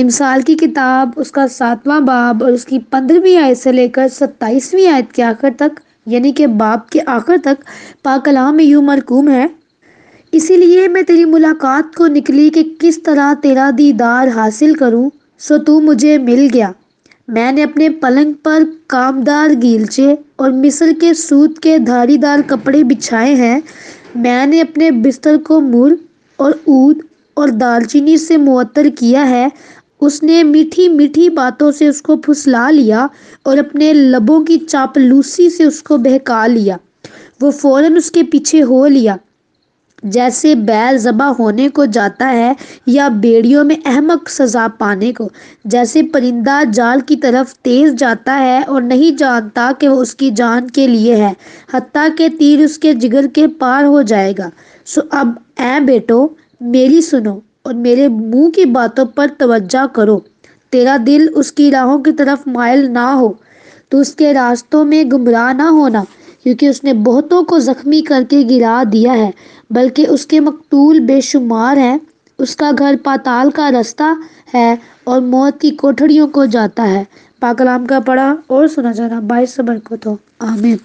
इमसाल की किताब, उसका सातवां बाब और उसकी पंद्रहवीं आयत से लेकर सत्ताईसवीं आयत के आखिर तक, यानी कि बाब के आखिर तक, पाकलाम में यूँ मरकूम है। इसीलिए मैं तेरी मुलाकात को निकली कि किस तरह तेरा दीदार हासिल करूँ, सो तू मुझे मिल गया। मैंने अपने पलंग पर कामदार गीलचे और मिस्र के सूत के धारीदार कपड़े बिछाए हैं। मैंने अपने बिस्तर को मुर और ऊद और दालचीनी से मुअत्तर किया है। उसने मीठी मीठी बातों से उसको फुसला लिया और अपने लबों की चापलूसी से उसको बहका लिया। वो फ़ौरन उसके पीछे हो लिया। जैसे बैल जबा होने को जाता है या बेड़ियों में अहमक सजा पाने को। जैसे परिंदा जाल की तरफ़ तेज जाता है और नहीं जानता कि वो उसकी जान के लिए है हत्या के तीर उसके जिगर के पार हो जाएगा। सो अब ए बेटो, मेरी सुनो। और मेरे मुँह की बातों पर तवज्जा करो। तेरा दिल उसकी राहों की तरफ़ मायल ना हो तो उसके रास्तों में गुमराह ना होना, क्योंकि उसने बहुतों को जख्मी करके गिरा दिया है, बल्कि उसके मकतूल बेशुमार हैं। उसका घर पाताल का रास्ता है और मौत की कोठड़ियों को जाता है। पाकलाम का पढ़ा और सुना जाना बाईस सबर को तो आमिर